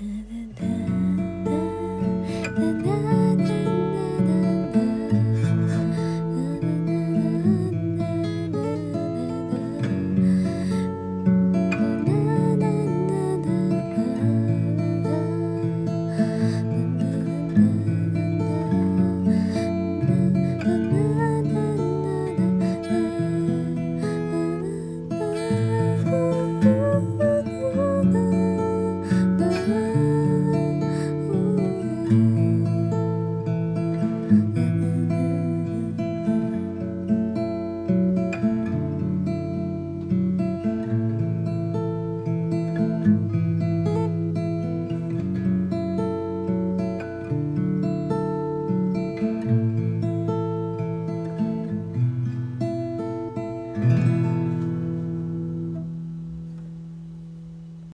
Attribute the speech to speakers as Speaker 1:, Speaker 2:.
Speaker 1: da, da, da.